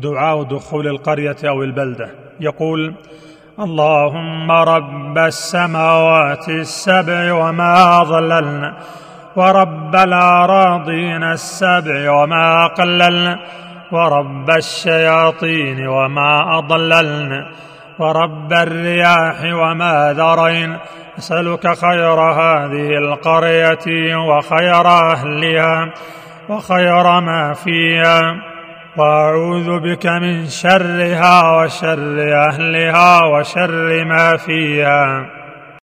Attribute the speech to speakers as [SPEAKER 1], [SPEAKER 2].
[SPEAKER 1] دعاء دخول القرية أو البلدة. يقول اللهم رب السماوات السبع وما اضللن ورب الأراضين السبع وما اقللن ورب الشياطين وما أضللن ورب الرياح وما ذرين. أسألك خير هذه القرية وخير أهلها وخير ما فيها. وأعوذ بك من شرها وشر أهلها وشر ما فيها.